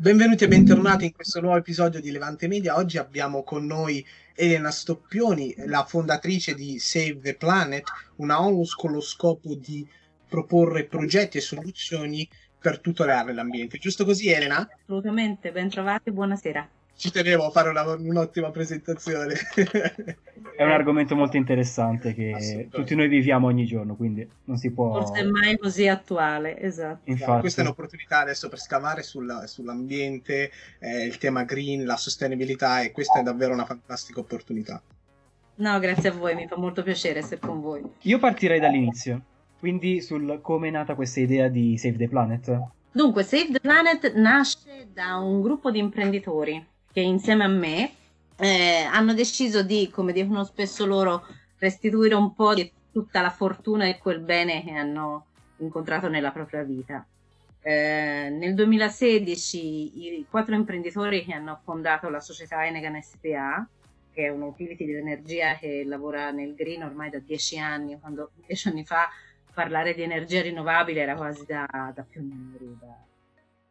Benvenuti e bentornati in questo nuovo episodio di Levante Media. Oggi abbiamo con noi Elena Stoppioni, la fondatrice di Save the Planet, una ONLUS con lo scopo di proporre progetti e soluzioni per tutelare l'ambiente. Giusto così, Elena? Assolutamente, ben trovati, buonasera ci tenevo a fare una, un'ottima presentazione. È un argomento molto interessante che tutti noi viviamo ogni giorno, quindi non si può... Forse mai così attuale, esatto. Infatti. Questa è un'opportunità adesso per scavare sulla, sull'ambiente, eh, il tema green, la sostenibilità e questa è davvero una fantastica opportunità. No, grazie a voi, mi fa molto piacere essere con voi. Io partirei dall'inizio, quindi sul come è nata questa idea di Save the Planet. Dunque, Save the Planet nasce da un gruppo di imprenditori che insieme a me eh, hanno deciso di, come dicono spesso loro, restituire un po' di tutta la fortuna e quel bene che hanno incontrato nella propria vita. Eh, nel 2016 i quattro imprenditori che hanno fondato la società Enegan SPA, che è un utility di energia che lavora nel green ormai da dieci anni, quando dieci anni fa parlare di energia rinnovabile era quasi da, da pionieri, da,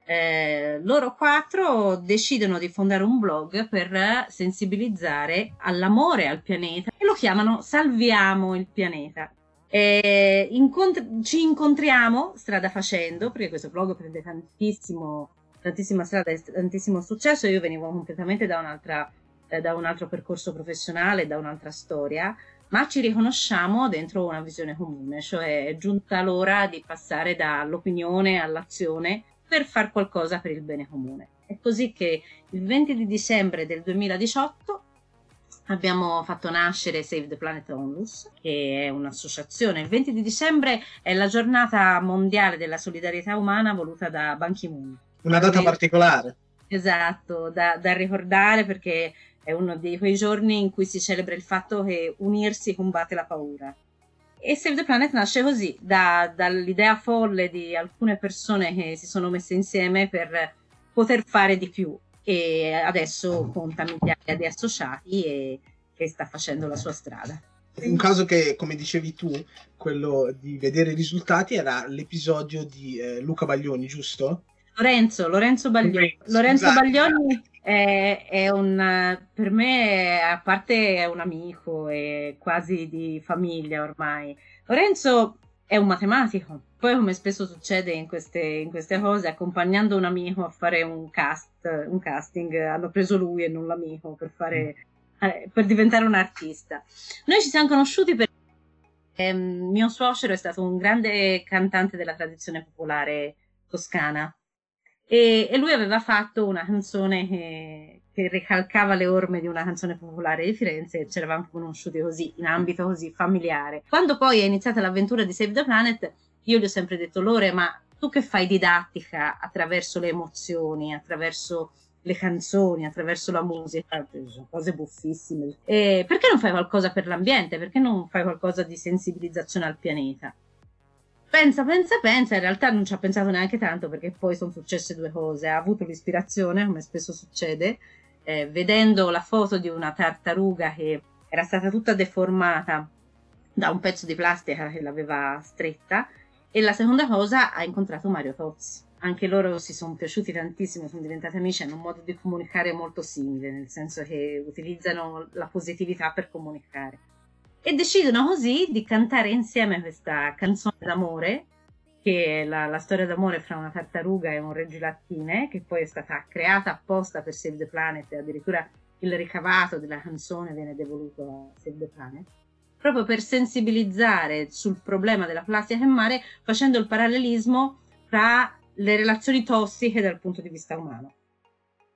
eh, loro quattro decidono di fondare un blog per sensibilizzare all'amore al pianeta e lo chiamano Salviamo il pianeta. Eh, incontri- ci incontriamo strada facendo, perché questo blog prende tantissimo, tantissima strada e tantissimo successo. Io venivo completamente da, eh, da un altro percorso professionale, da un'altra storia, ma ci riconosciamo dentro una visione comune, cioè è giunta l'ora di passare dall'opinione all'azione per fare qualcosa per il bene comune. È così che il 20 di dicembre del 2018 abbiamo fatto nascere Save the Planet Onlus, che è un'associazione. Il 20 di dicembre è la giornata mondiale della solidarietà umana voluta da Ban Ki-moon. Una data particolare. Esatto, da, da ricordare perché è uno di quei giorni in cui si celebra il fatto che unirsi combatte la paura. E Save the Planet nasce così, da, dall'idea folle di alcune persone che si sono messe insieme per poter fare di più e adesso conta migliaia di associati e che sta facendo la sua strada. Un caso che, come dicevi tu, quello di vedere i risultati era l'episodio di eh, Luca Baglioni, giusto? Lorenzo, Lorenzo Baglioni. Lorenzo esatto. Baglioni è, è, un, per me, a parte è un amico, è quasi di famiglia ormai. Lorenzo è un matematico. Poi, come spesso succede in queste, in queste cose, accompagnando un amico a fare un, cast, un casting, hanno preso lui e non l'amico per, fare, eh, per diventare un artista. Noi ci siamo conosciuti perché eh, mio suocero è stato un grande cantante della tradizione popolare toscana e, e lui aveva fatto una canzone che, che, ricalcava le orme di una canzone popolare di Firenze e ci eravamo conosciuti così, in ambito così familiare. Quando poi è iniziata l'avventura di Save the Planet, io gli ho sempre detto, Lore, ma tu che fai didattica attraverso le emozioni, attraverso le canzoni, attraverso la musica, sono cose buffissime. E perché non fai qualcosa per l'ambiente? Perché non fai qualcosa di sensibilizzazione al pianeta? Pensa, pensa, pensa, in realtà non ci ha pensato neanche tanto perché poi sono successe due cose. Ha avuto l'ispirazione, come spesso succede, eh, vedendo la foto di una tartaruga che era stata tutta deformata da un pezzo di plastica che l'aveva stretta. E la seconda cosa, ha incontrato Mario Tozzi. Anche loro si sono piaciuti tantissimo, sono diventati amici, hanno un modo di comunicare molto simile, nel senso che utilizzano la positività per comunicare e decidono così di cantare insieme questa canzone d'amore che è la, la, storia d'amore fra una tartaruga e un regilattine che poi è stata creata apposta per Save the Planet addirittura il ricavato della canzone viene devoluto a Save the Planet proprio per sensibilizzare sul problema della plastica in mare facendo il parallelismo tra le relazioni tossiche dal punto di vista umano.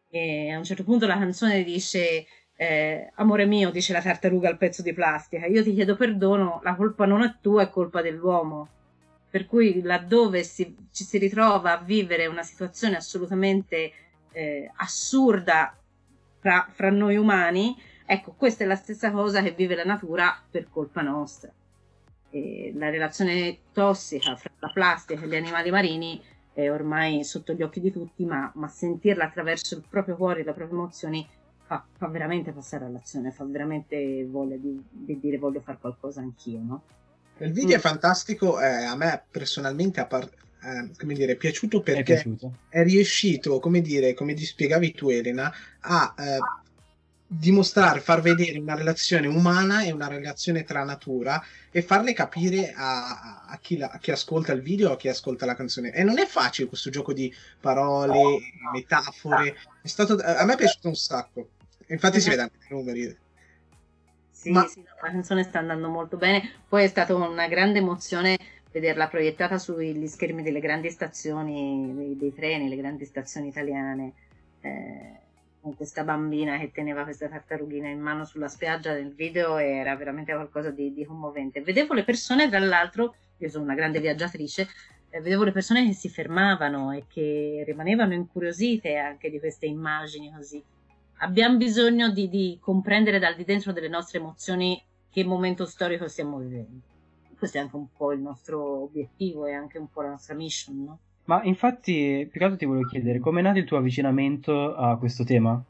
E a un certo punto la canzone dice eh, amore mio, dice la tartaruga al pezzo di plastica, io ti chiedo perdono, la colpa non è tua, è colpa dell'uomo. Per cui laddove si, ci si ritrova a vivere una situazione assolutamente eh, assurda fra, fra noi umani, ecco, questa è la stessa cosa che vive la natura per colpa nostra. E la relazione tossica fra la plastica e gli animali marini è ormai sotto gli occhi di tutti, ma, ma sentirla attraverso il proprio cuore e le proprie emozioni fa, fa, veramente passare all'azione, fa veramente voglia di, di dire voglio fare qualcosa anch'io, no? Il video mm. è fantastico, eh, a me personalmente ha, par- eh, come dire, piaciuto perché è, piaciuto. è riuscito, come dire, come ti spiegavi tu Elena, a eh, dimostrare, far vedere una relazione umana e una relazione tra natura e farle capire a, a, chi la, a, chi ascolta il video o a chi ascolta la canzone. E non è facile questo gioco di parole, metafore. È stato, a me è piaciuto un sacco. Infatti si vede anche nei numeri. Sì, Ma... sì, la canzone sta andando molto bene. Poi è stata una grande emozione vederla proiettata sugli schermi delle grandi stazioni dei, dei treni, le grandi stazioni italiane. Eh, con questa bambina che teneva questa tartarughina in mano sulla spiaggia nel video era veramente qualcosa di, di commovente. Vedevo le persone, tra l'altro, io sono una grande viaggiatrice, eh, vedevo le persone che si fermavano e che rimanevano incuriosite anche di queste immagini così. Abbiamo bisogno di, di comprendere dal di dentro delle nostre emozioni che momento storico stiamo vivendo. Questo è anche un po' il nostro obiettivo e anche un po' la nostra mission, no? Ma infatti, più che altro ti volevo chiedere, come è nato il tuo avvicinamento a questo tema?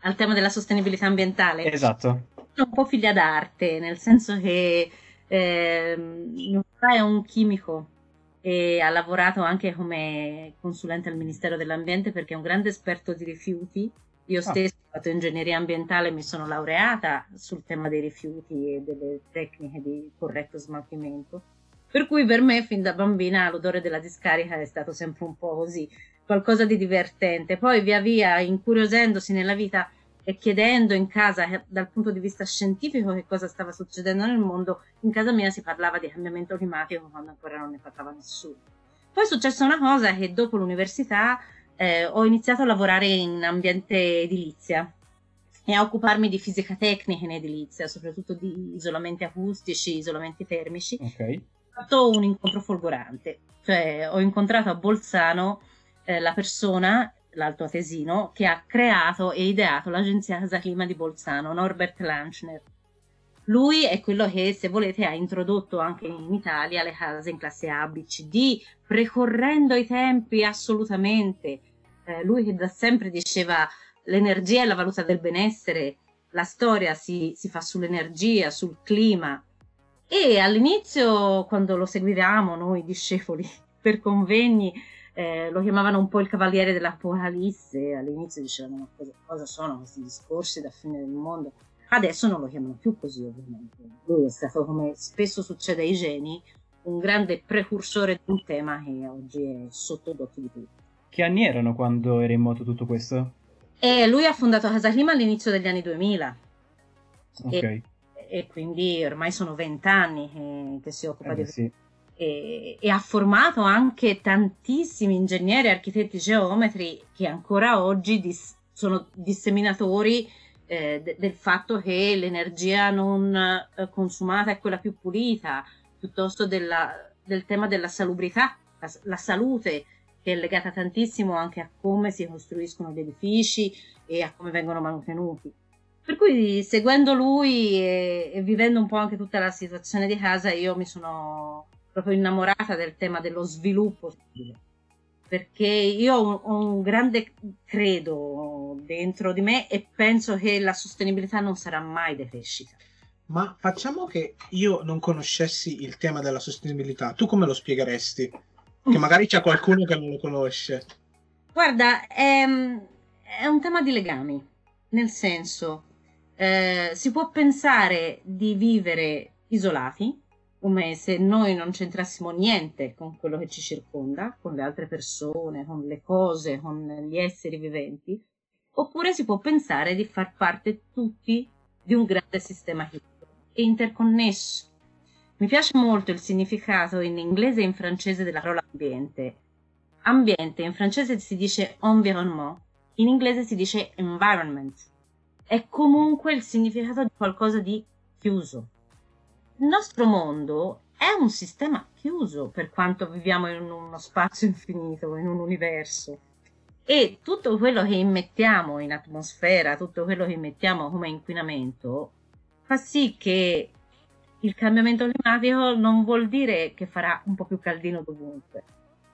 Al tema della sostenibilità ambientale? Esatto. Sono un po' figlia d'arte, nel senso che eh, mio papà è un chimico e ha lavorato anche come consulente al Ministero dell'Ambiente perché è un grande esperto di rifiuti. Io ah. stesso ho fatto ingegneria ambientale e mi sono laureata sul tema dei rifiuti e delle tecniche di corretto smaltimento per cui per me, fin da bambina, l'odore della discarica è stato sempre un po' così, qualcosa di divertente. Poi via via, incuriosendosi nella vita e chiedendo in casa eh, dal punto di vista scientifico che cosa stava succedendo nel mondo, in casa mia si parlava di cambiamento climatico quando ancora non ne parlava nessuno. Poi è successa una cosa che dopo l'università eh, ho iniziato a lavorare in ambiente edilizia e a occuparmi di fisica tecnica in edilizia, soprattutto di isolamenti acustici, isolamenti termici. Okay fatto un incontro folgorante, cioè ho incontrato a Bolzano eh, la persona, l'alto atesino, che ha creato e ideato l'agenzia Casa Clima di Bolzano, Norbert Lanchner. Lui è quello che, se volete, ha introdotto anche in Italia le case in classe A, B, C, D, precorrendo i tempi assolutamente. Eh, lui che da sempre diceva l'energia è la valuta del benessere, la storia si, si fa sull'energia, sul clima, e all'inizio, quando lo seguivamo, noi discepoli per convegni, eh, lo chiamavano un po' il cavaliere dell'Apocalisse. All'inizio dicevano: ma cosa, cosa sono questi discorsi da fine del mondo? Adesso non lo chiamano più così, ovviamente. Lui è stato, come spesso succede ai geni, un grande precursore di un tema che oggi è sotto d'occhio di tutti. Che anni erano quando era in moto tutto questo? E lui ha fondato Casa Clima all'inizio degli anni 2000. Ok. E e quindi ormai sono vent'anni che, che si occupa eh di sì. e, e, ha formato anche tantissimi ingegneri, architetti, geometri che ancora oggi dis, sono disseminatori eh, de, del fatto che l'energia non eh, consumata è quella più pulita, piuttosto della, del tema della salubrità, la, la salute che è legata tantissimo anche a come si costruiscono gli edifici e a come vengono manutenuti. Per cui seguendo lui e, e, vivendo un po' anche tutta la situazione di casa, io mi sono proprio innamorata del tema dello sviluppo perché io ho un, un grande credo dentro di me e penso che la sostenibilità non sarà mai decrescita. Ma facciamo che io non conoscessi il tema della sostenibilità, tu come lo spiegheresti? Che magari c'è qualcuno che non lo conosce. Guarda, è, è un tema di legami, nel senso, eh, si può pensare di vivere isolati, come se noi non c'entrassimo niente con quello che ci circonda, con le altre persone, con le cose, con gli esseri viventi, oppure si può pensare di far parte tutti di un grande sistema chiuso e interconnesso. Mi piace molto il significato in inglese e in francese della parola ambiente. Ambiente in francese si dice environnement, in inglese si dice environment è comunque il significato di qualcosa di chiuso. Il nostro mondo è un sistema chiuso per quanto viviamo in uno spazio infinito, in un universo. E tutto quello che immettiamo in atmosfera, tutto quello che immettiamo come inquinamento, fa sì che il cambiamento climatico non vuol dire che farà un po' più caldino dovunque.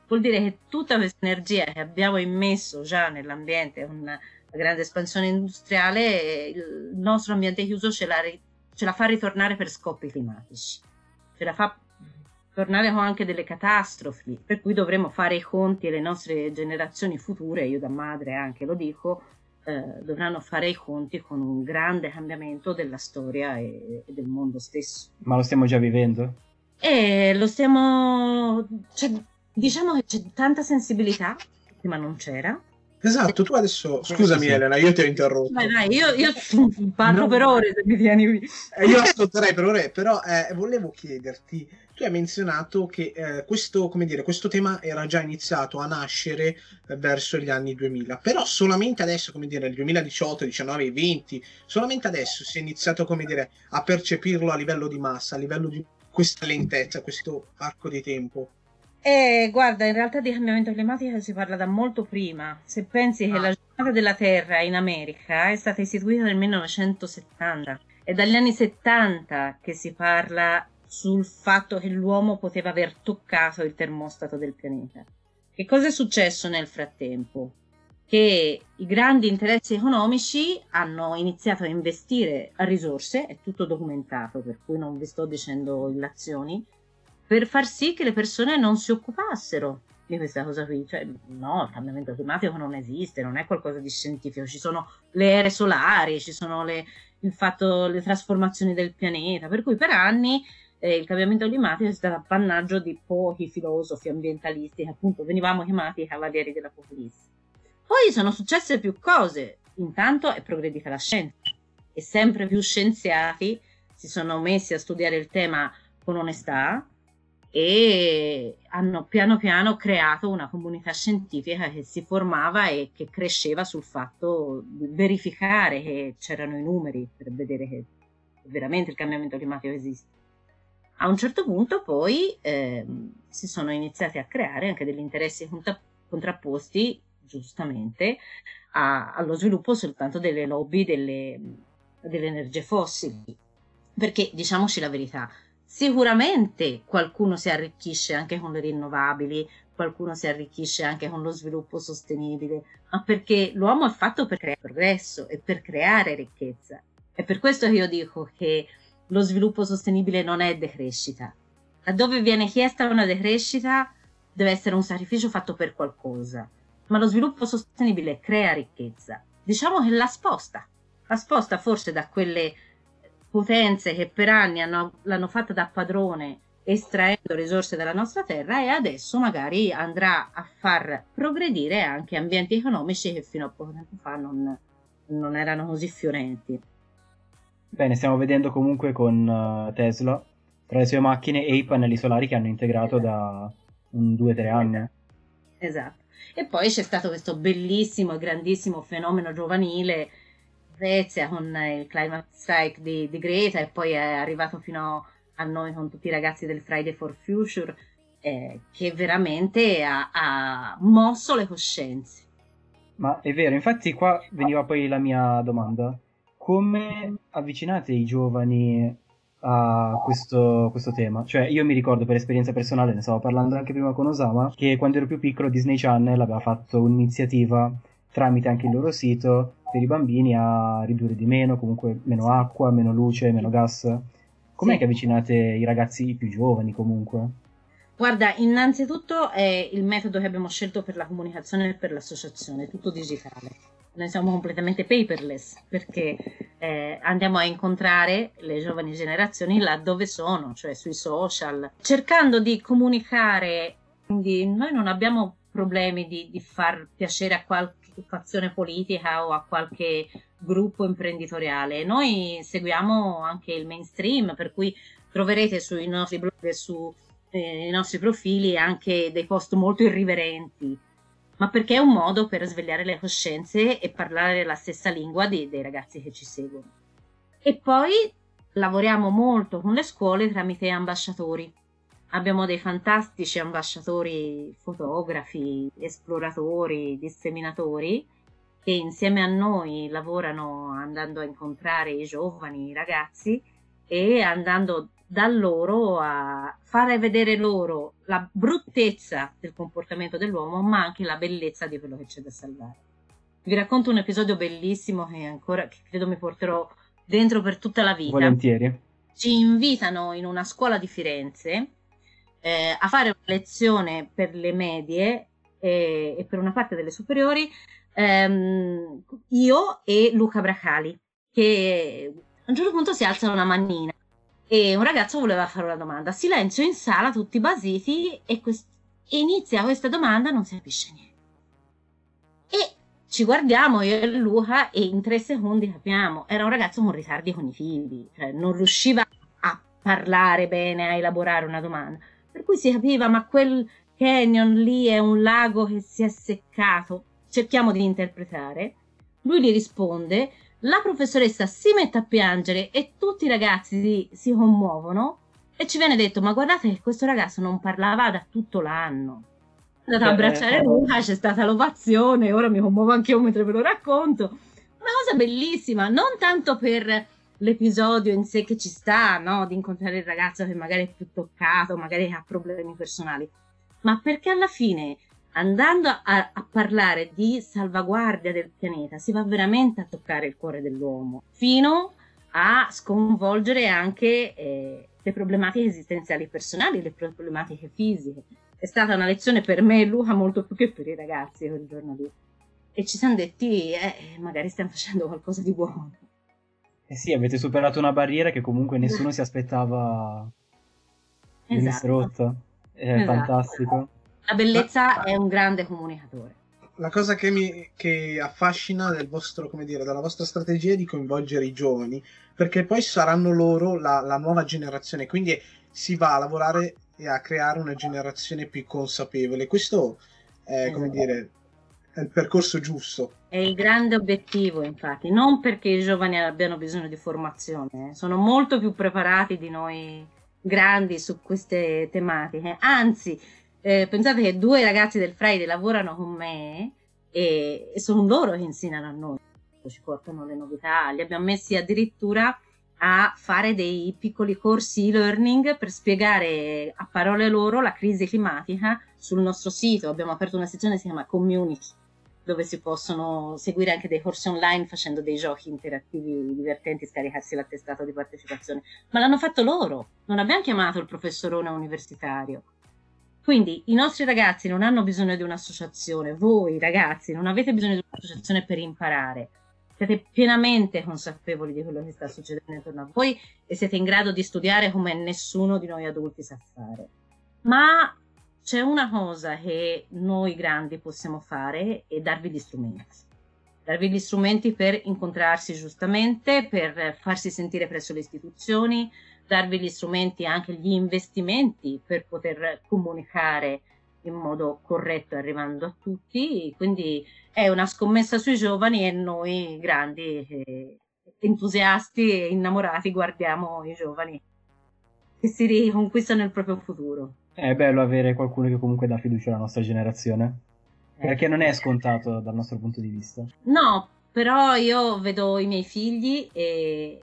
Vuol dire che tutta questa energia che abbiamo immesso già nell'ambiente con la grande espansione industriale, il nostro ambiente chiuso ce la, ce la fa ritornare per scopi climatici, ce la fa tornare con anche delle catastrofi, per cui dovremo fare i conti e le nostre generazioni future, io da madre anche lo dico, eh, dovranno fare i conti con un grande cambiamento della storia e, e del mondo stesso. Ma lo stiamo già vivendo? E lo stiamo... Cioè, diciamo che c'è tanta sensibilità, prima non c'era, Esatto, tu adesso, scusami sì, Elena, io ti ho interrotto. Vai, vai, io, io parlo no. per ore se mi tieni qui. Eh, io ascolterei per ore, però eh, volevo chiederti, tu hai menzionato che eh, questo, dire, questo, tema era già iniziato a nascere eh, verso gli anni 2000, però solamente adesso, come dire, nel 2018, 19, 20, solamente adesso si è iniziato, come dire, a percepirlo a livello di massa, a livello di questa lentezza, questo arco di tempo. Eh, guarda, in realtà di cambiamento climatico si parla da molto prima. Se pensi che ah. la giornata della Terra in America è stata istituita nel 1970, è dagli anni 70 che si parla sul fatto che l'uomo poteva aver toccato il termostato del pianeta. Che cosa è successo nel frattempo? Che i grandi interessi economici hanno iniziato a investire a risorse, è tutto documentato, per cui non vi sto dicendo illazioni, per far sì che le persone non si occupassero di questa cosa qui. Cioè, no, il cambiamento climatico non esiste, non è qualcosa di scientifico. Ci sono le ere solari, ci sono le, il fatto, le trasformazioni del pianeta. Per cui per anni eh, il cambiamento climatico è stato appannaggio di pochi filosofi ambientalisti che appunto venivamo chiamati i cavalieri dell'apocalisse. Poi sono successe più cose. Intanto è progredita la scienza e sempre più scienziati si sono messi a studiare il tema con onestà, e hanno piano piano creato una comunità scientifica che si formava e che cresceva sul fatto di verificare che c'erano i numeri per vedere che veramente il cambiamento climatico esiste. A un certo punto poi eh, si sono iniziati a creare anche degli interessi contra- contrapposti, giustamente, a, allo sviluppo soltanto delle lobby delle, delle energie fossili. Perché diciamoci la verità, Sicuramente qualcuno si arricchisce anche con le rinnovabili, qualcuno si arricchisce anche con lo sviluppo sostenibile, ma perché l'uomo è fatto per creare progresso e per creare ricchezza. È per questo che io dico che lo sviluppo sostenibile non è decrescita. Laddove viene chiesta una decrescita deve essere un sacrificio fatto per qualcosa, ma lo sviluppo sostenibile crea ricchezza. Diciamo che la sposta, la sposta forse da quelle potenze che per anni hanno, l'hanno fatta da padrone estraendo risorse dalla nostra terra e adesso magari andrà a far progredire anche ambienti economici che fino a poco tempo fa non, non erano così fiorenti. Bene, stiamo vedendo comunque con uh, Tesla tra le sue macchine e i pannelli solari che hanno integrato da un 2-3 anni. Esatto. E poi c'è stato questo bellissimo e grandissimo fenomeno giovanile Svezia con il climate strike di, di, Greta e poi è arrivato fino a noi con tutti i ragazzi del Friday for Future eh, che veramente ha, ha, mosso le coscienze. Ma è vero, infatti qua veniva poi la mia domanda. Come avvicinate i giovani a questo, questo, tema. Cioè, io mi ricordo per esperienza personale, ne stavo parlando anche prima con Osama, che quando ero più piccolo Disney Channel aveva fatto un'iniziativa tramite anche il loro sito per i bambini a ridurre di meno, comunque meno acqua, meno luce, meno gas. Com'è sì. che avvicinate i ragazzi più giovani comunque? Guarda, innanzitutto è il metodo che abbiamo scelto per la comunicazione e per l'associazione, tutto digitale. Noi siamo completamente paperless perché eh, andiamo a incontrare le giovani generazioni là dove sono, cioè sui social, cercando di comunicare. Quindi noi non abbiamo problemi di, di far piacere a qualche fazione politica o a qualche gruppo imprenditoriale. Noi seguiamo anche il mainstream, per cui troverete sui nostri blog e sui eh, nostri profili anche dei post molto irriverenti, ma perché è un modo per svegliare le coscienze e parlare la stessa lingua di, dei ragazzi che ci seguono. E poi lavoriamo molto con le scuole tramite ambasciatori Abbiamo dei fantastici ambasciatori, fotografi, esploratori, disseminatori che insieme a noi lavorano andando a incontrare i giovani, i ragazzi e andando da loro a fare vedere loro la bruttezza del comportamento dell'uomo, ma anche la bellezza di quello che c'è da salvare. Vi racconto un episodio bellissimo che ancora che credo mi porterò dentro per tutta la vita. Volentieri. Ci invitano in una scuola di Firenze eh, a fare una lezione per le medie e, e per una parte delle superiori ehm, io e Luca Bracali, che a un certo punto si alza una mannina e un ragazzo voleva fare una domanda. Silenzio in sala, tutti basiti, e quest- inizia questa domanda, non si capisce niente. E ci guardiamo io e Luca e in tre secondi capiamo. Era un ragazzo con ritardi cognitivi, cioè non riusciva a parlare bene, a elaborare una domanda. Per cui si capiva, ma quel canyon lì è un lago che si è seccato. Cerchiamo di interpretare. Lui gli risponde, la professoressa si mette a piangere e tutti i ragazzi si, commuovono e ci viene detto, ma guardate che questo ragazzo non parlava da tutto l'anno. È andato a abbracciare Luca, c'è stata l'ovazione, ora mi commuovo anche io mentre ve lo racconto. Una cosa bellissima, non tanto per l'episodio in sé che ci sta, no? Di incontrare il ragazzo che magari è più toccato, magari ha problemi personali, ma perché alla fine andando a, a, parlare di salvaguardia del pianeta si va veramente a toccare il cuore dell'uomo, fino a sconvolgere anche eh, le problematiche esistenziali personali, le problematiche fisiche. È stata una lezione per me e Luca molto più che per i ragazzi quel giorno lì. E ci siamo detti, eh, magari stiamo facendo qualcosa di buono. Eh sì, avete superato una barriera che comunque nessuno si aspettava venisse esatto. rotta. È esatto. fantastico. La bellezza Ma... è un grande comunicatore. La cosa che mi che affascina del vostro, come dire, della vostra strategia è di coinvolgere i giovani, perché poi saranno loro la, la nuova generazione, quindi si va a lavorare e a creare una generazione più consapevole. Questo è, come esatto. dire, è il percorso giusto. È il grande obiettivo, infatti, non perché i giovani abbiano bisogno di formazione, eh. sono molto più preparati di noi grandi su queste tematiche, anzi eh, pensate che due ragazzi del Friday lavorano con me e, e, sono loro che insegnano a noi, ci portano le novità, li abbiamo messi addirittura a fare dei piccoli corsi e-learning per spiegare a parole loro la crisi climatica sul nostro sito. Abbiamo aperto una sezione che si chiama Community, dove si possono seguire anche dei corsi online facendo dei giochi interattivi divertenti, scaricarsi l'attestato di partecipazione. Ma l'hanno fatto loro, non abbiamo chiamato il professorone universitario. Quindi i nostri ragazzi non hanno bisogno di un'associazione, voi ragazzi non avete bisogno di un'associazione per imparare, siete pienamente consapevoli di quello che sta succedendo intorno a voi e siete in grado di studiare come nessuno di noi adulti sa fare. Ma c'è una cosa che noi grandi possiamo fare e darvi gli strumenti. Darvi gli strumenti per incontrarsi giustamente, per farsi sentire presso le istituzioni, darvi gli strumenti e anche gli investimenti per poter comunicare in modo corretto arrivando a tutti. Quindi è una scommessa sui giovani e noi grandi eh, entusiasti e innamorati guardiamo i giovani che si riconquistano il proprio futuro. È bello avere qualcuno che comunque dà fiducia alla nostra generazione. Eh. Perché non è scontato dal nostro punto di vista. No, però io vedo i miei figli e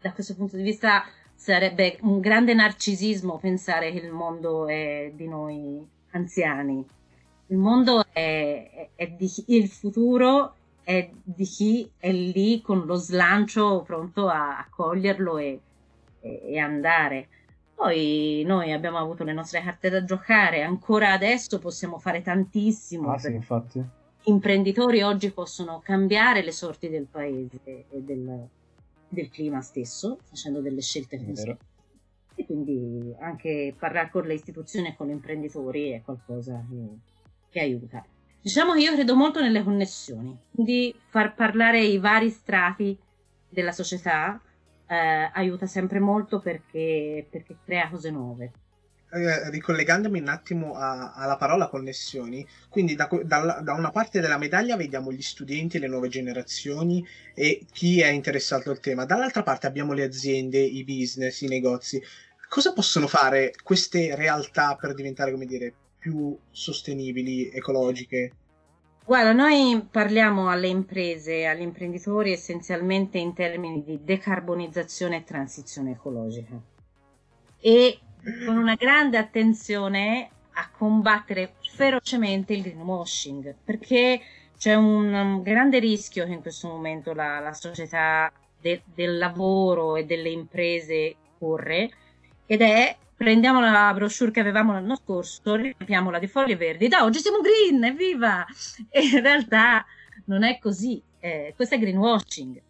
da questo punto di vista sarebbe un grande narcisismo pensare che il mondo è di noi anziani. Il mondo è, è di chi, il futuro è di chi è lì con lo slancio pronto a, a coglierlo e, e, e andare. Poi noi abbiamo avuto le nostre carte da giocare, ancora adesso possiamo fare tantissimo. Ah, sì, infatti. Imprenditori oggi possono cambiare le sorti del paese e del, del clima stesso, facendo delle scelte così. E quindi anche parlare con le istituzioni e con gli imprenditori è qualcosa che, che aiuta. Diciamo che io credo molto nelle connessioni, quindi far parlare i vari strati della società eh, aiuta sempre molto perché, perché crea cose nuove eh, ricollegandomi un attimo a, alla parola connessioni, quindi da, da, da, una parte della medaglia vediamo gli studenti, le nuove generazioni e chi è interessato al tema, dall'altra parte abbiamo le aziende, i business, i negozi. Cosa possono fare queste realtà per diventare, come dire, più sostenibili, ecologiche? Guarda, noi parliamo alle imprese, agli imprenditori essenzialmente in termini di decarbonizzazione e transizione ecologica. E con una grande attenzione a combattere ferocemente il greenwashing, perché c'è un grande rischio che in questo momento la, la società de, del lavoro e delle imprese corre ed è prendiamo la brochure che avevamo l'anno scorso, riempiamola di foglie verdi, da oggi siamo green, evviva! E in realtà non è così, eh, questo è greenwashing.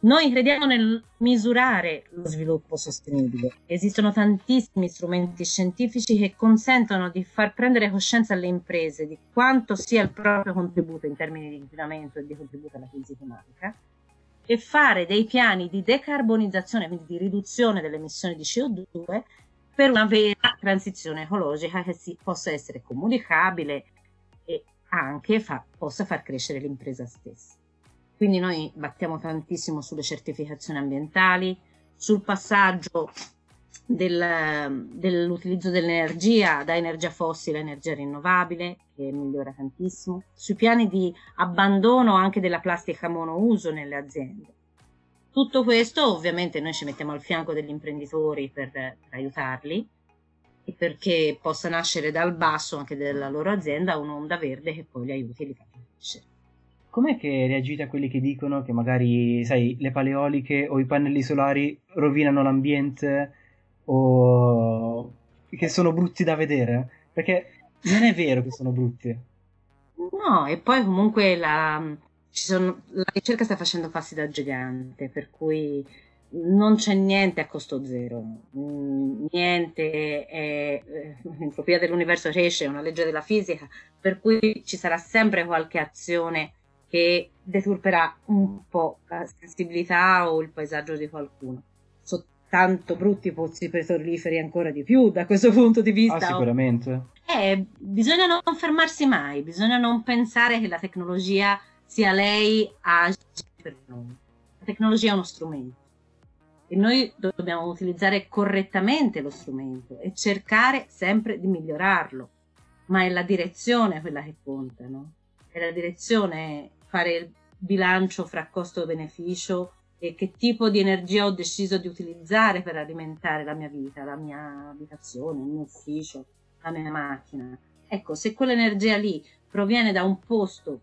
Noi crediamo nel misurare lo sviluppo sostenibile. Esistono tantissimi strumenti scientifici che consentono di far prendere coscienza alle imprese di quanto sia il proprio contributo in termini di inquinamento e di contributo alla crisi climatica e fare dei piani di decarbonizzazione, quindi di riduzione delle emissioni di CO2 per una vera transizione ecologica che si, possa essere comunicabile e anche fa, possa far crescere l'impresa stessa. Quindi noi battiamo tantissimo sulle certificazioni ambientali, sul passaggio del, dell'utilizzo dell'energia da energia fossile a energia rinnovabile, che migliora tantissimo, sui piani di abbandono anche della plastica monouso nelle aziende. Tutto questo ovviamente noi ci mettiamo al fianco degli imprenditori per, per aiutarli e perché possa nascere dal basso anche della loro azienda un'onda verde che poi li aiuti e li faccia crescere. Com'è che reagite a quelli che dicono che magari, sai, le paleoliche o i pannelli solari rovinano l'ambiente o che sono brutti da vedere? Perché non è vero che sono brutti. No, e poi comunque la, sono, la ricerca sta facendo passi da gigante, per cui non c'è niente a costo zero, mm, niente, è, eh, l'entropia dell'universo cresce, è una legge della fisica, per cui ci sarà sempre qualche azione che deturperà un po' la sensibilità o il paesaggio di qualcuno. Sono tanto brutti pozzi petroliferi ancora di più da questo punto di vista. Ah, sicuramente. Eh, bisogna non fermarsi mai, bisogna non pensare che la tecnologia sia lei a agire per noi. La tecnologia è uno strumento e noi dobbiamo utilizzare correttamente lo strumento e cercare sempre di migliorarlo, ma è la direzione quella che conta, no? È la direzione fare il bilancio fra costo-beneficio e che tipo di energia ho deciso di utilizzare per alimentare la mia vita, la mia abitazione, il mio ufficio, la mia macchina. Ecco, se quell'energia lì proviene da un posto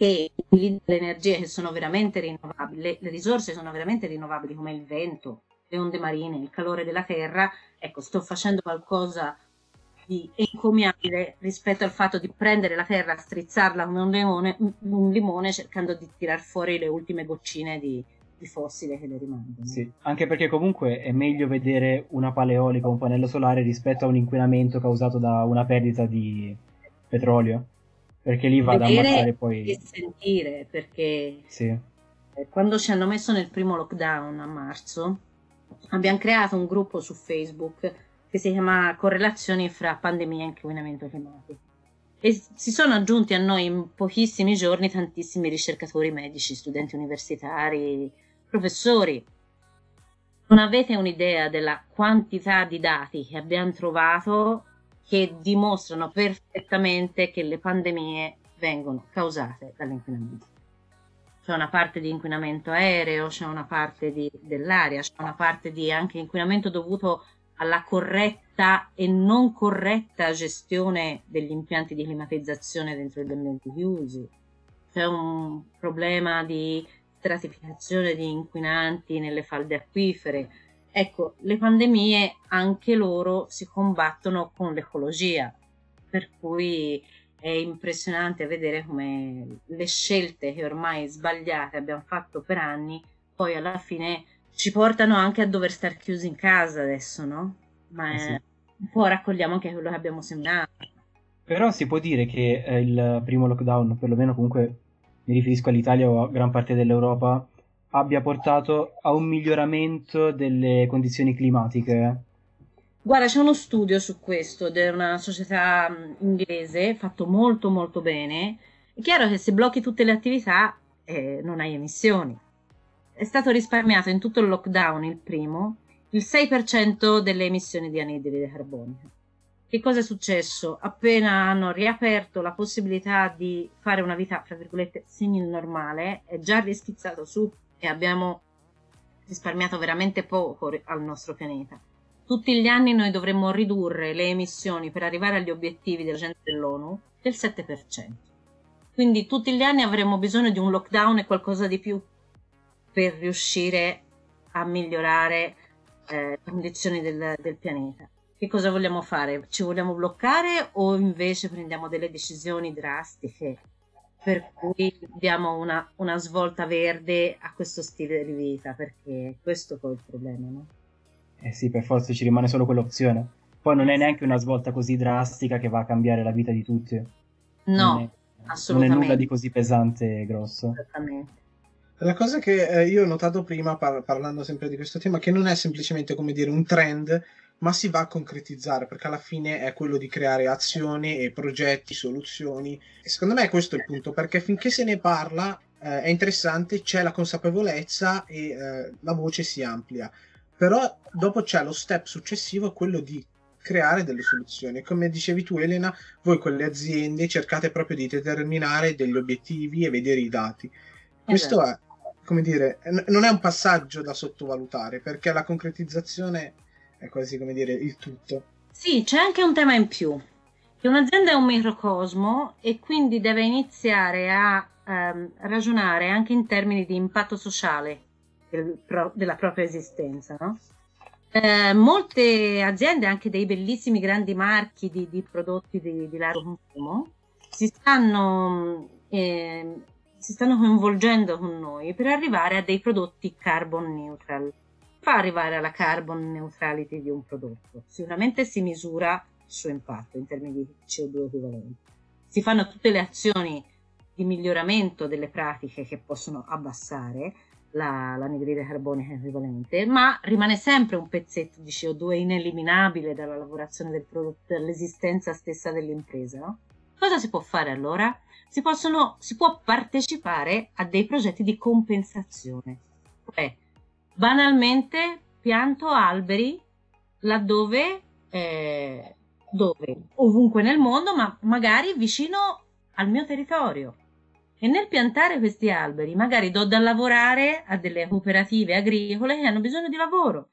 che le energie che sono veramente rinnovabili, le, le risorse sono veramente rinnovabili come il vento, le onde marine, il calore della terra, ecco, sto facendo qualcosa di encomiabile rispetto al fatto di prendere la terra, strizzarla come un limone, un limone cercando di tirar fuori le ultime goccine di, di fossile che le rimangono. Sì, anche perché comunque è meglio vedere una paleolica un pannello solare rispetto a un inquinamento causato da una perdita di petrolio. Perché lì va ad ammazzare poi... E sentire, perché sì. Eh, quando ci hanno messo nel primo lockdown a marzo, abbiamo creato un gruppo su Facebook che si chiama Correlazioni fra pandemia e inquinamento climatico. E si sono aggiunti a noi in pochissimi giorni tantissimi ricercatori medici, studenti universitari, professori. Non avete un'idea della quantità di dati che abbiamo trovato che dimostrano perfettamente che le pandemie vengono causate dall'inquinamento. C'è una parte di inquinamento aereo, c'è una parte di, dell'aria, c'è una parte di anche inquinamento dovuto alla corretta e non corretta gestione degli impianti di climatizzazione dentro gli ambienti chiusi. C'è un problema di stratificazione di inquinanti nelle falde acquifere. Ecco, le pandemie anche loro si combattono con l'ecologia, per cui è impressionante vedere come le scelte che ormai sbagliate abbiamo fatto per anni, poi alla fine ci portano anche a dover stare chiusi in casa adesso, no? Ma eh sì. un po' raccogliamo anche quello che abbiamo seminato. Però si può dire che eh, il primo lockdown, perlomeno comunque mi riferisco all'Italia o a gran parte dell'Europa, abbia portato a un miglioramento delle condizioni climatiche. Guarda, c'è uno studio su questo di una società mm, inglese fatto molto molto bene. È chiaro che se blocchi tutte le attività eh, non hai emissioni è stato risparmiato in tutto il lockdown, il primo, il 6% delle emissioni di anidride carbonica. Che cosa è successo? Appena hanno riaperto la possibilità di fare una vita, fra virgolette, simil-normale, è già rischizzato su e abbiamo risparmiato veramente poco al nostro pianeta. Tutti gli anni noi dovremmo ridurre le emissioni per arrivare agli obiettivi dell'agenda dell'ONU del 7%. Quindi tutti gli anni avremo bisogno di un lockdown e qualcosa di più per riuscire a migliorare eh, condizioni del, del pianeta. Che cosa vogliamo fare? Ci vogliamo bloccare o invece prendiamo delle decisioni drastiche per cui diamo una, una, svolta verde a questo stile di vita, perché questo poi è il problema, no? Eh sì, per forza ci rimane solo quell'opzione. Poi non è neanche una svolta così drastica che va a cambiare la vita di tutti. No, non è, assolutamente. Non è nulla di così pesante e grosso. Esattamente. La cosa che eh, io ho notato prima, par- parlando sempre di questo tema, che non è semplicemente come dire un trend, ma si va a concretizzare, perché alla fine è quello di creare azioni e progetti, soluzioni. E secondo me questo è il punto, perché finché se ne parla eh, è interessante, c'è la consapevolezza e eh, la voce si amplia. Però dopo c'è lo step successivo, quello di creare delle soluzioni. Come dicevi tu, Elena, voi con le aziende cercate proprio di determinare degli obiettivi e vedere i dati. Questo esatto. è come dire, non è un passaggio da sottovalutare perché la concretizzazione è quasi come dire il tutto. Sì, c'è anche un tema in più, che un'azienda è un microcosmo e quindi deve iniziare a ehm, ragionare anche in termini di impatto sociale del, pro, della propria esistenza, no? Eh, molte aziende, anche dei bellissimi grandi marchi di, di prodotti di, di largo consumo, si stanno eh, si stanno coinvolgendo con noi per arrivare a dei prodotti carbon neutral. Fa arrivare alla carbon neutrality di un prodotto? Sicuramente si misura il suo impatto in termini di CO2 equivalente. Si fanno tutte le azioni di miglioramento delle pratiche che possono abbassare la, l'anidride carbonica equivalente, ma rimane sempre un pezzetto di CO2 ineliminabile dalla lavorazione del prodotto, dall'esistenza stessa dell'impresa. No? Cosa si può fare allora? si, possono, si può partecipare a dei progetti di compensazione. Cioè, banalmente pianto alberi laddove, eh, dove, ovunque nel mondo, ma magari vicino al mio territorio. E nel piantare questi alberi magari do da lavorare a delle cooperative agricole che hanno bisogno di lavoro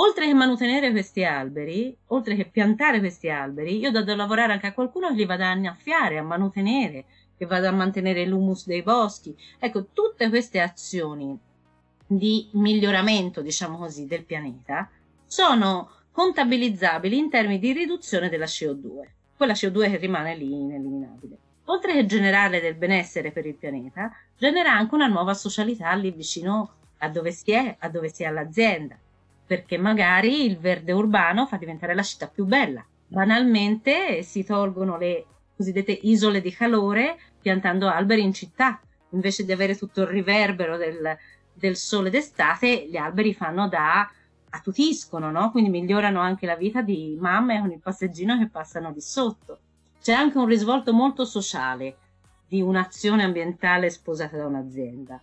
oltre che mantenere questi alberi, oltre che piantare questi alberi, io do da lavorare anche a qualcuno che li vada a annaffiare, a mantenere, che vada a mantenere l'humus dei boschi. Ecco, tutte queste azioni di miglioramento, diciamo così, del pianeta sono contabilizzabili in termini di riduzione della CO2, quella CO2 che rimane lì ineliminabile. Oltre che generare del benessere per il pianeta, genera anche una nuova socialità lì vicino a dove si è, a dove si è l'azienda perché magari il verde urbano fa diventare la città più bella. Banalmente si tolgono le cosiddette isole di calore piantando alberi in città, invece di avere tutto il riverbero del, del sole d'estate, gli alberi fanno da attutiscono, no? quindi migliorano anche la vita di mamme con il passeggino che passano di sotto. C'è anche un risvolto molto sociale di un'azione ambientale sposata da un'azienda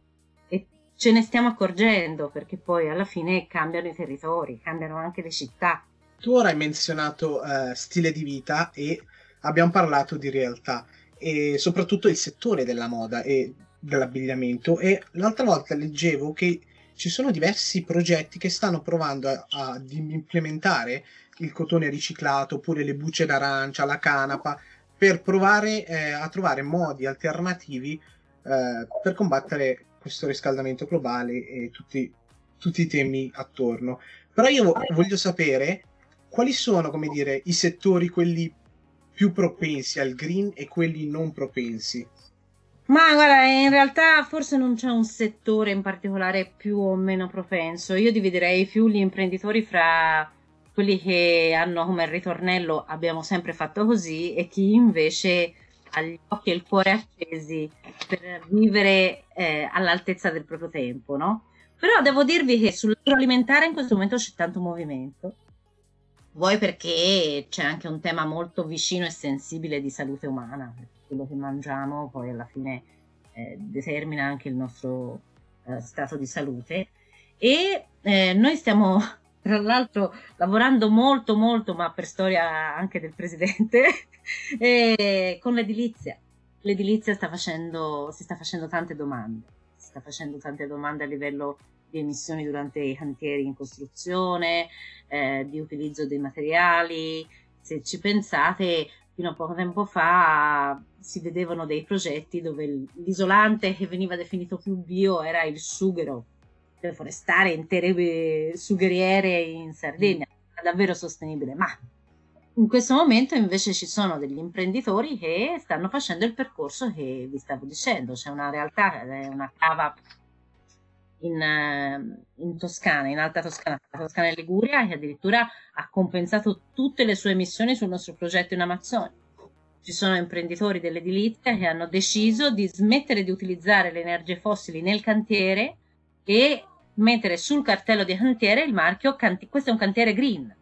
ce ne stiamo accorgendo perché poi alla fine cambiano i territori, cambiano anche le città. Tu ora hai menzionato uh, stile di vita e abbiamo parlato di realtà e soprattutto il settore della moda e dell'abbigliamento e l'altra volta leggevo che ci sono diversi progetti che stanno provando a, a implementare il cotone riciclato oppure le bucce d'arancia, la canapa per provare eh, a trovare modi alternativi eh, per combattere questo riscaldamento globale e tutti, tutti i temi attorno. Però io voglio sapere quali sono, come dire, i settori, quelli più propensi al green e quelli non propensi. Ma guarda, in realtà forse non c'è un settore in particolare più o meno propenso. Io dividerei più gli imprenditori fra quelli che hanno come ritornello abbiamo sempre fatto così e chi invece ha gli occhi e il cuore accesi per vivere eh, all'altezza del proprio tempo, no? Però devo dirvi che sull'agroalimentare in questo momento c'è tanto movimento, vuoi perché c'è anche un tema molto vicino e sensibile di salute umana, quello che mangiamo poi alla fine eh, determina anche il nostro eh, stato di salute e eh, noi stiamo tra l'altro lavorando molto molto, ma per storia anche del presidente, con l'edilizia. L'edilizia sta facendo, si sta facendo tante domande, si sta facendo tante domande a livello di emissioni durante i cantieri in costruzione, eh, di utilizzo dei materiali. Se ci pensate, fino a poco tempo fa si vedevano dei progetti dove l'isolante che veniva definito più bio era il sughero deforestare intere eh, sugheriere in Sardegna, è davvero sostenibile, ma in questo momento invece ci sono degli imprenditori che stanno facendo il percorso che vi stavo dicendo, c'è una realtà, una cava in, eh, in, Toscana, in Alta Toscana, Toscana e Liguria, che addirittura ha compensato tutte le sue emissioni sul nostro progetto in Amazzonia. Ci sono imprenditori dell'edilizia che hanno deciso di smettere di utilizzare le energie fossili nel cantiere e mettere sul cartello di cantiere il marchio canti- questo è un cantiere green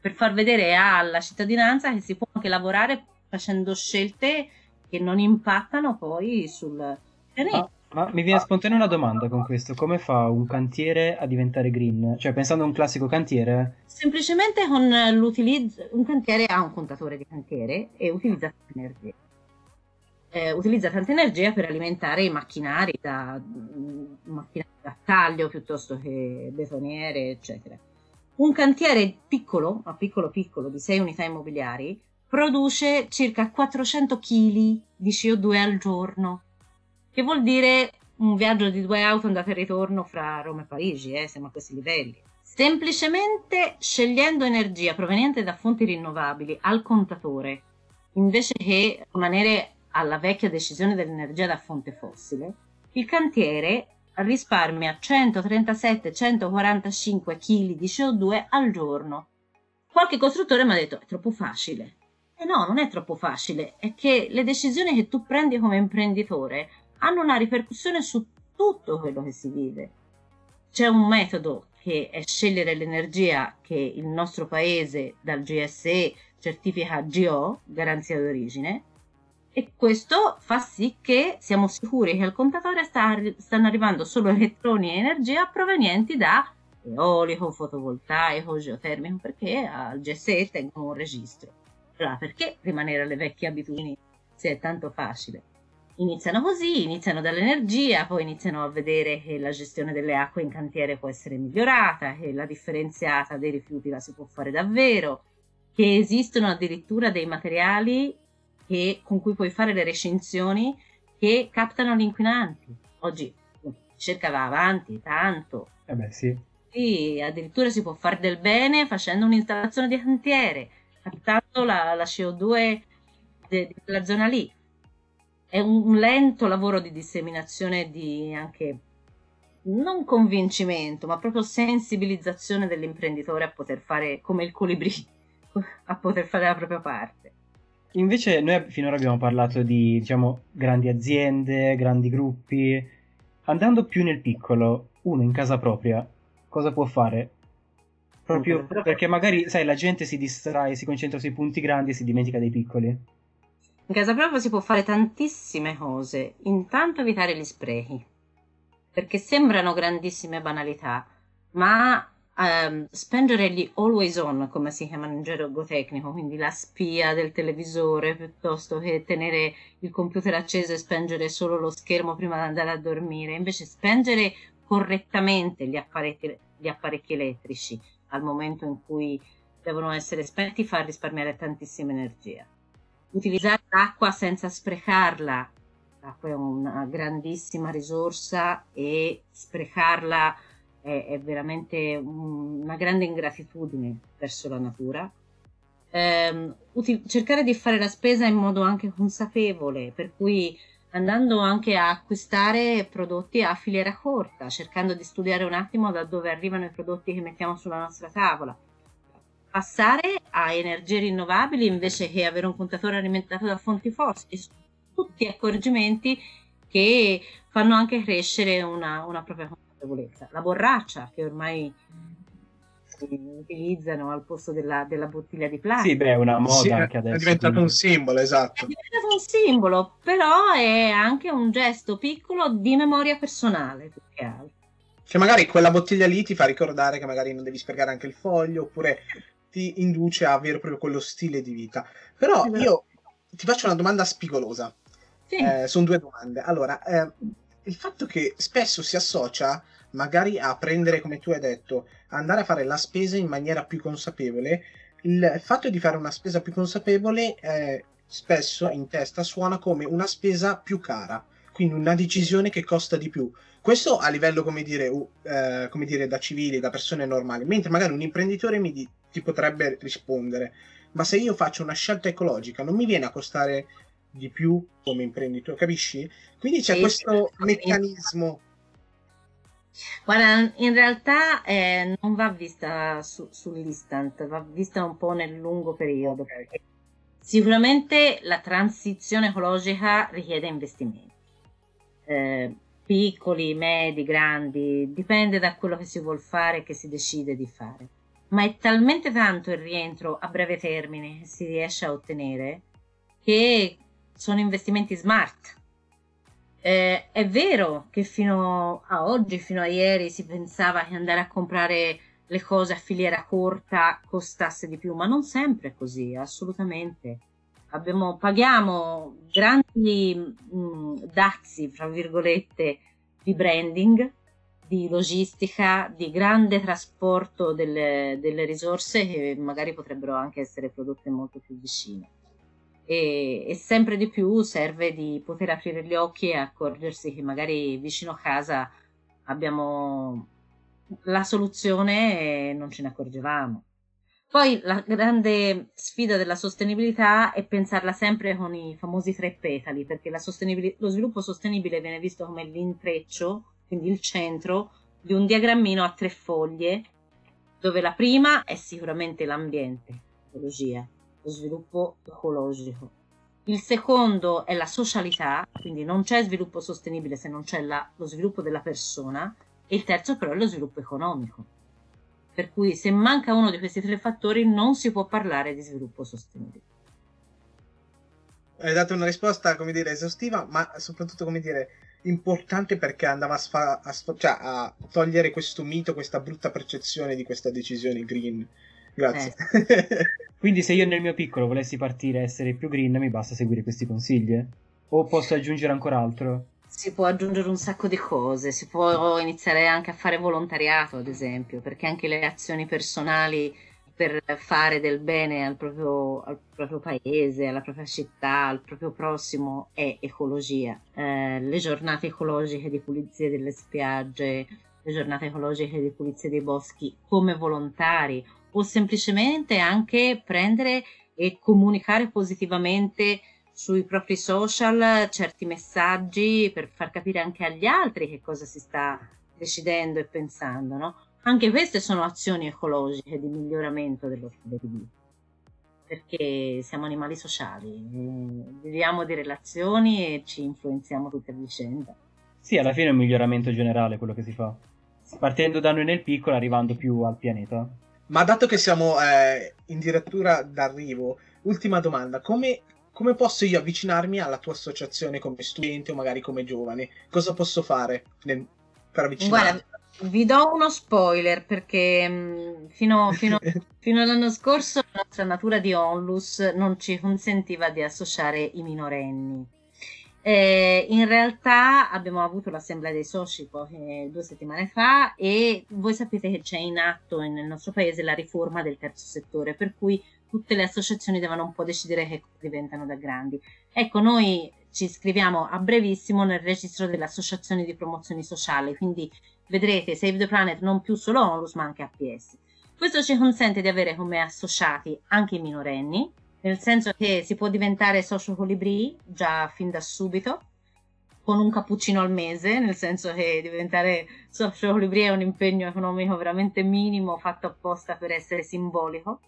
per far vedere alla cittadinanza che si può anche lavorare facendo scelte che non impattano poi sul pianeta. Ma mi viene spontanea una domanda con questo: come fa un cantiere a diventare green? Cioè, pensando a un classico cantiere? Semplicemente con l'utilizzo. Un cantiere ha un contatore di cantiere e utilizza tanta energia. Eh, utilizza tanta energia per alimentare i macchinari da, macchinari da taglio piuttosto che betoniere, eccetera un cantiere piccolo, ma piccolo piccolo, di 6 unità immobiliari, produce circa 400 kg di CO2 al giorno, che vuol dire un viaggio di due auto andata e ritorno fra Roma e Parigi, eh, siamo a questi livelli. Semplicemente scegliendo energia proveniente da fonti rinnovabili al contatore, invece che rimanere alla vecchia decisione dell'energia da fonte fossile, il cantiere risparmia 137-145 kg di CO2 al giorno. Qualche costruttore mi ha detto è troppo facile. E no, non è troppo facile, è che le decisioni che tu prendi come imprenditore hanno una ripercussione su tutto quello che si vive. C'è un metodo che è scegliere l'energia che il nostro paese dal GSE certifica GO, garanzia d'origine, e questo fa sì che siamo sicuri che al contatore sta, stanno arrivando solo elettroni e energia provenienti da eolico, fotovoltaico, geotermico, perché al GSE tengono un registro. Allora, perché rimanere alle vecchie abitudini se è tanto facile? Iniziano così, iniziano dall'energia, poi iniziano a vedere che la gestione delle acque in cantiere può essere migliorata, che la differenziata dei rifiuti la si può fare davvero, che esistono addirittura dei materiali che, con cui puoi fare le recensioni che captano gli inquinanti. Oggi la ricerca va avanti tanto. Eh beh, sì. Sì, addirittura si può fare del bene facendo un'installazione di cantiere, captando la, la CO2 de, de, della zona lì. È un, un lento lavoro di disseminazione di anche non convincimento, ma proprio sensibilizzazione dell'imprenditore a poter fare come il colibrì, a poter fare la propria parte. Invece noi finora abbiamo parlato di, diciamo, grandi aziende, grandi gruppi. Andando più nel piccolo, uno in casa propria, cosa può fare? Proprio perché magari, sai, la gente si distrae, si concentra sui punti grandi e si dimentica dei piccoli. In casa propria si può fare tantissime cose. Intanto evitare gli sprechi, perché sembrano grandissime banalità, ma um, spengere gli always on, come si chiamano in gergo tecnico, quindi la spia del televisore, piuttosto che tenere il computer acceso e spengere solo lo schermo prima di andare a dormire, invece spengere correttamente gli apparecchi, gli apparecchi elettrici al momento in cui devono essere spenti fa risparmiare tantissima energia. Utilizzare l'acqua senza sprecarla, l'acqua è una grandissima risorsa e sprecarla è, è veramente una grande ingratitudine verso la natura. Eh, util- cercare di fare la spesa in modo anche consapevole, per cui andando anche a acquistare prodotti a filiera corta, cercando di studiare un attimo da dove arrivano i prodotti che mettiamo sulla nostra tavola. Passare a energie rinnovabili invece che avere un contatore alimentato da fonti fossili, tutti accorgimenti che fanno anche crescere una, una propria consapevolezza. La borraccia che ormai si utilizzano al posto della, della bottiglia di plastica. Sì, beh, è una moda sì, anche adesso. È diventato quindi... un simbolo, esatto. È diventato un simbolo, però è anche un gesto piccolo di memoria personale, più che altro. Cioè, magari quella bottiglia lì ti fa ricordare che magari non devi sprecare anche il foglio, oppure ti induce a avere proprio quello stile di vita. Però io ti faccio una domanda spigolosa. Sì. Eh, sono due domande. Allora, eh, il fatto che spesso si associa magari a prendere, come tu hai detto, andare a fare la spesa in maniera più consapevole, il fatto di fare una spesa più consapevole eh, spesso in testa suona come una spesa più cara. quindi una decisione che costa di più. Questo a livello, come dire, uh, come dire da civili, da persone normali, mentre magari un imprenditore mi di- ti potrebbe rispondere, ma se io faccio una scelta ecologica non mi viene a costare di più come imprenditore, capisci? Quindi c'è sì, questo meccanismo. Guarda, in realtà eh, non va vista su, sull'istant, va vista un po' nel lungo periodo. Okay. Sicuramente la transizione ecologica richiede investimenti. Eh, piccoli, medi, grandi, dipende da quello che si vuole fare e che si decide di fare. Ma è talmente tanto il rientro a breve termine che si riesce a ottenere che sono investimenti smart. Eh, è vero che fino a oggi, fino a ieri, si pensava che andare a comprare le cose a filiera corta costasse di più, ma non sempre è così, assolutamente. Abbiamo, paghiamo grandi mh, mm, dazi, fra virgolette, di branding, di logistica, di grande trasporto delle, delle risorse che magari potrebbero anche essere prodotte molto più vicine e, e, sempre di più serve di poter aprire gli occhi e accorgersi che magari vicino a casa abbiamo la soluzione e non ce ne accorgevamo. Poi la grande sfida della sostenibilità è pensarla sempre con i famosi tre petali, perché lo sviluppo sostenibile viene visto come l'intreccio, quindi il centro, di un diagrammino a tre foglie, dove la prima è sicuramente l'ambiente, l'ecologia, lo sviluppo ecologico. Il secondo è la socialità, quindi non c'è sviluppo sostenibile se non c'è la, lo sviluppo della persona, e il terzo però è lo sviluppo economico. Per cui se manca uno di questi tre fattori non si può parlare di sviluppo sostenibile. Hai dato una risposta, come dire, esaustiva, ma soprattutto, come dire, importante perché andava a, sfa- a, sfa- cioè a togliere questo mito, questa brutta percezione di questa decisione green Grazie. Eh. Quindi se io nel mio piccolo volessi partire a essere più green, mi basta seguire questi consigli? O posso aggiungere ancora altro? Si può aggiungere un sacco di cose, si può iniziare anche a fare volontariato, ad esempio, perché anche le azioni personali per fare del bene al proprio, al proprio paese, alla propria città, al proprio prossimo è ecologia. Eh, le giornate ecologiche di pulizia delle spiagge, le giornate ecologiche di pulizia dei boschi come volontari o semplicemente anche prendere e comunicare positivamente sui propri social certi messaggi per far capire anche agli altri che cosa si sta decidendo e pensando, no? Anche queste sono azioni ecologiche di miglioramento dello stile di vita, perché siamo animali sociali, eh, viviamo di relazioni e ci influenziamo tutte a vicenda. Sì, alla fine è un miglioramento generale quello che si fa, partendo da noi nel piccolo, arrivando più al pianeta. Ma dato che siamo eh, in direttura d'arrivo, ultima domanda: come, come, posso io avvicinarmi alla tua associazione come studente o magari come giovane? Cosa posso fare nel, per avvicinarmi? Guarda, vi do uno spoiler perché mm, fino, fino, fino, all'anno scorso la nostra natura di onlus non ci consentiva di associare i minorenni. Eh, in realtà abbiamo avuto l'assemblea dei soci poche, due settimane fa e voi sapete che c'è in atto nel nostro paese la riforma del terzo settore, per cui tutte le associazioni devono un po' decidere che diventano da grandi. Ecco, noi ci iscriviamo a brevissimo nel registro delle associazioni di promozione sociale, quindi vedrete Save the Planet non più solo ONLUS ma anche APS. Questo ci consente di avere come associati anche i minorenni, nel senso che si può diventare socio colibri già fin da subito, con un cappuccino al mese, nel senso che diventare socio colibri è un impegno economico veramente minimo fatto apposta per essere simbolico.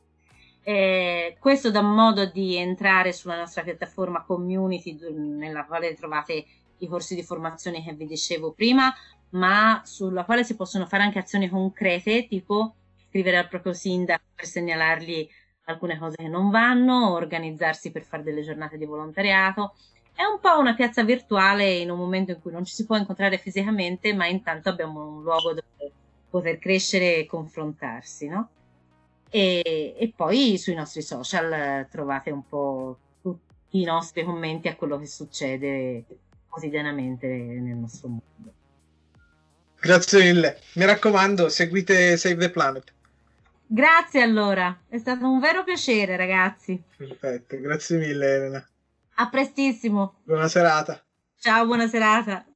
E questo dà modo di entrare sulla nostra piattaforma community nella quale trovate i corsi di formazione che vi dicevo prima, ma sulla quale si possono fare anche azioni concrete, tipo scrivere al proprio sindaco per segnalargli alcune cose che non vanno, organizzarsi per fare delle giornate di volontariato. È un po' una piazza virtuale in un momento in cui non ci si può incontrare fisicamente, ma intanto abbiamo un luogo dove poter crescere e confrontarsi, no? E, e poi sui nostri social trovate un po' tutti i nostri commenti a quello che succede quotidianamente nel nostro mondo. Grazie mille. Mi raccomando, seguite Save the Planet. Grazie allora, è stato un vero piacere ragazzi. Perfetto, grazie mille Elena. A prestissimo. Buona serata. Ciao, buona serata.